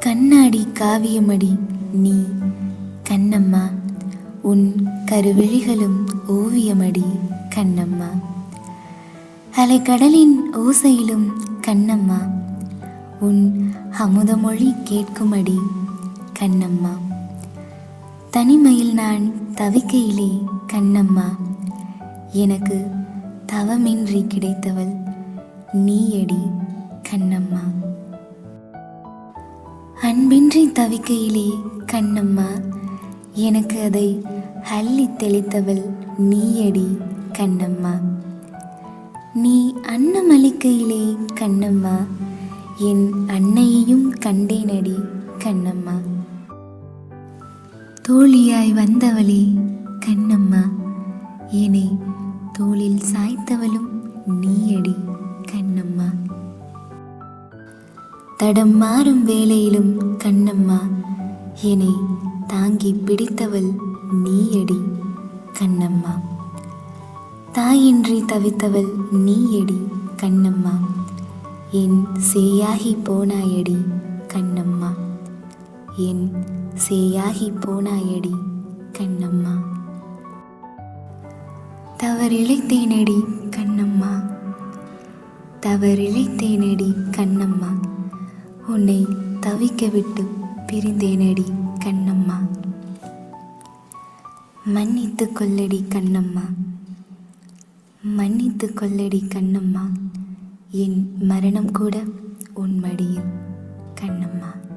கண்ணாடி காவியமடி நீ கண்ணம்மா உன் கருவிழிகளும் ஓவியமடி கண்ணம்மா. அலைக்கடலின் ஓசையிலும் கண்ணம்மா உன் அமுதமொழி கேட்குமடி கண்ணம்மா. தனிமையில் நான் தவிக்கையிலே கண்ணம்மா எனக்கு தவமின்றி கிடைத்தவள் நீயடி கண்ணம்மா. அன்பின்றி தவிக்கையிலே கண்ணம்மா எனக்கு அதை அள்ளி தெளித்தவள் நீயடி கண்ணம்மா. நீ அன்னமளிக்கையிலே கண்ணம்மா என் அன்னையையும் கண்டேனடி கண்ணம்மா. தோழியாய் வந்தவளே கண்ணம்மா என்னை தோளில் சாய்த்தவளும் நீயடி கண்ணம்மா. தடம் மாறும் வேளையிலும் கண்ணம்மா என்னை தாங்கி பிடித்தவள் நீயடி கண்ணம்மா. தாயின்றி தவித்தவள் நீயடி கண்ணம்மா. என் சேயாகி போனாயடி கண்ணம்மா. என் சேயாகி போனாயடி கண்ணம்மா. தவறிழைத்தேனடி கண்ணம்மா. தவறிழைத்தேனடி கண்ணம்மா. உன்னை தவிக்க விட்டு பிரிந்தேனடி கண்ணம்மா. மன்னித்து கொள்ளடி கண்ணம்மா. மன்னித்து கொள்ளடி கண்ணம்மா. என் மரணம் கூட உன் மடியில் கண்ணம்மா.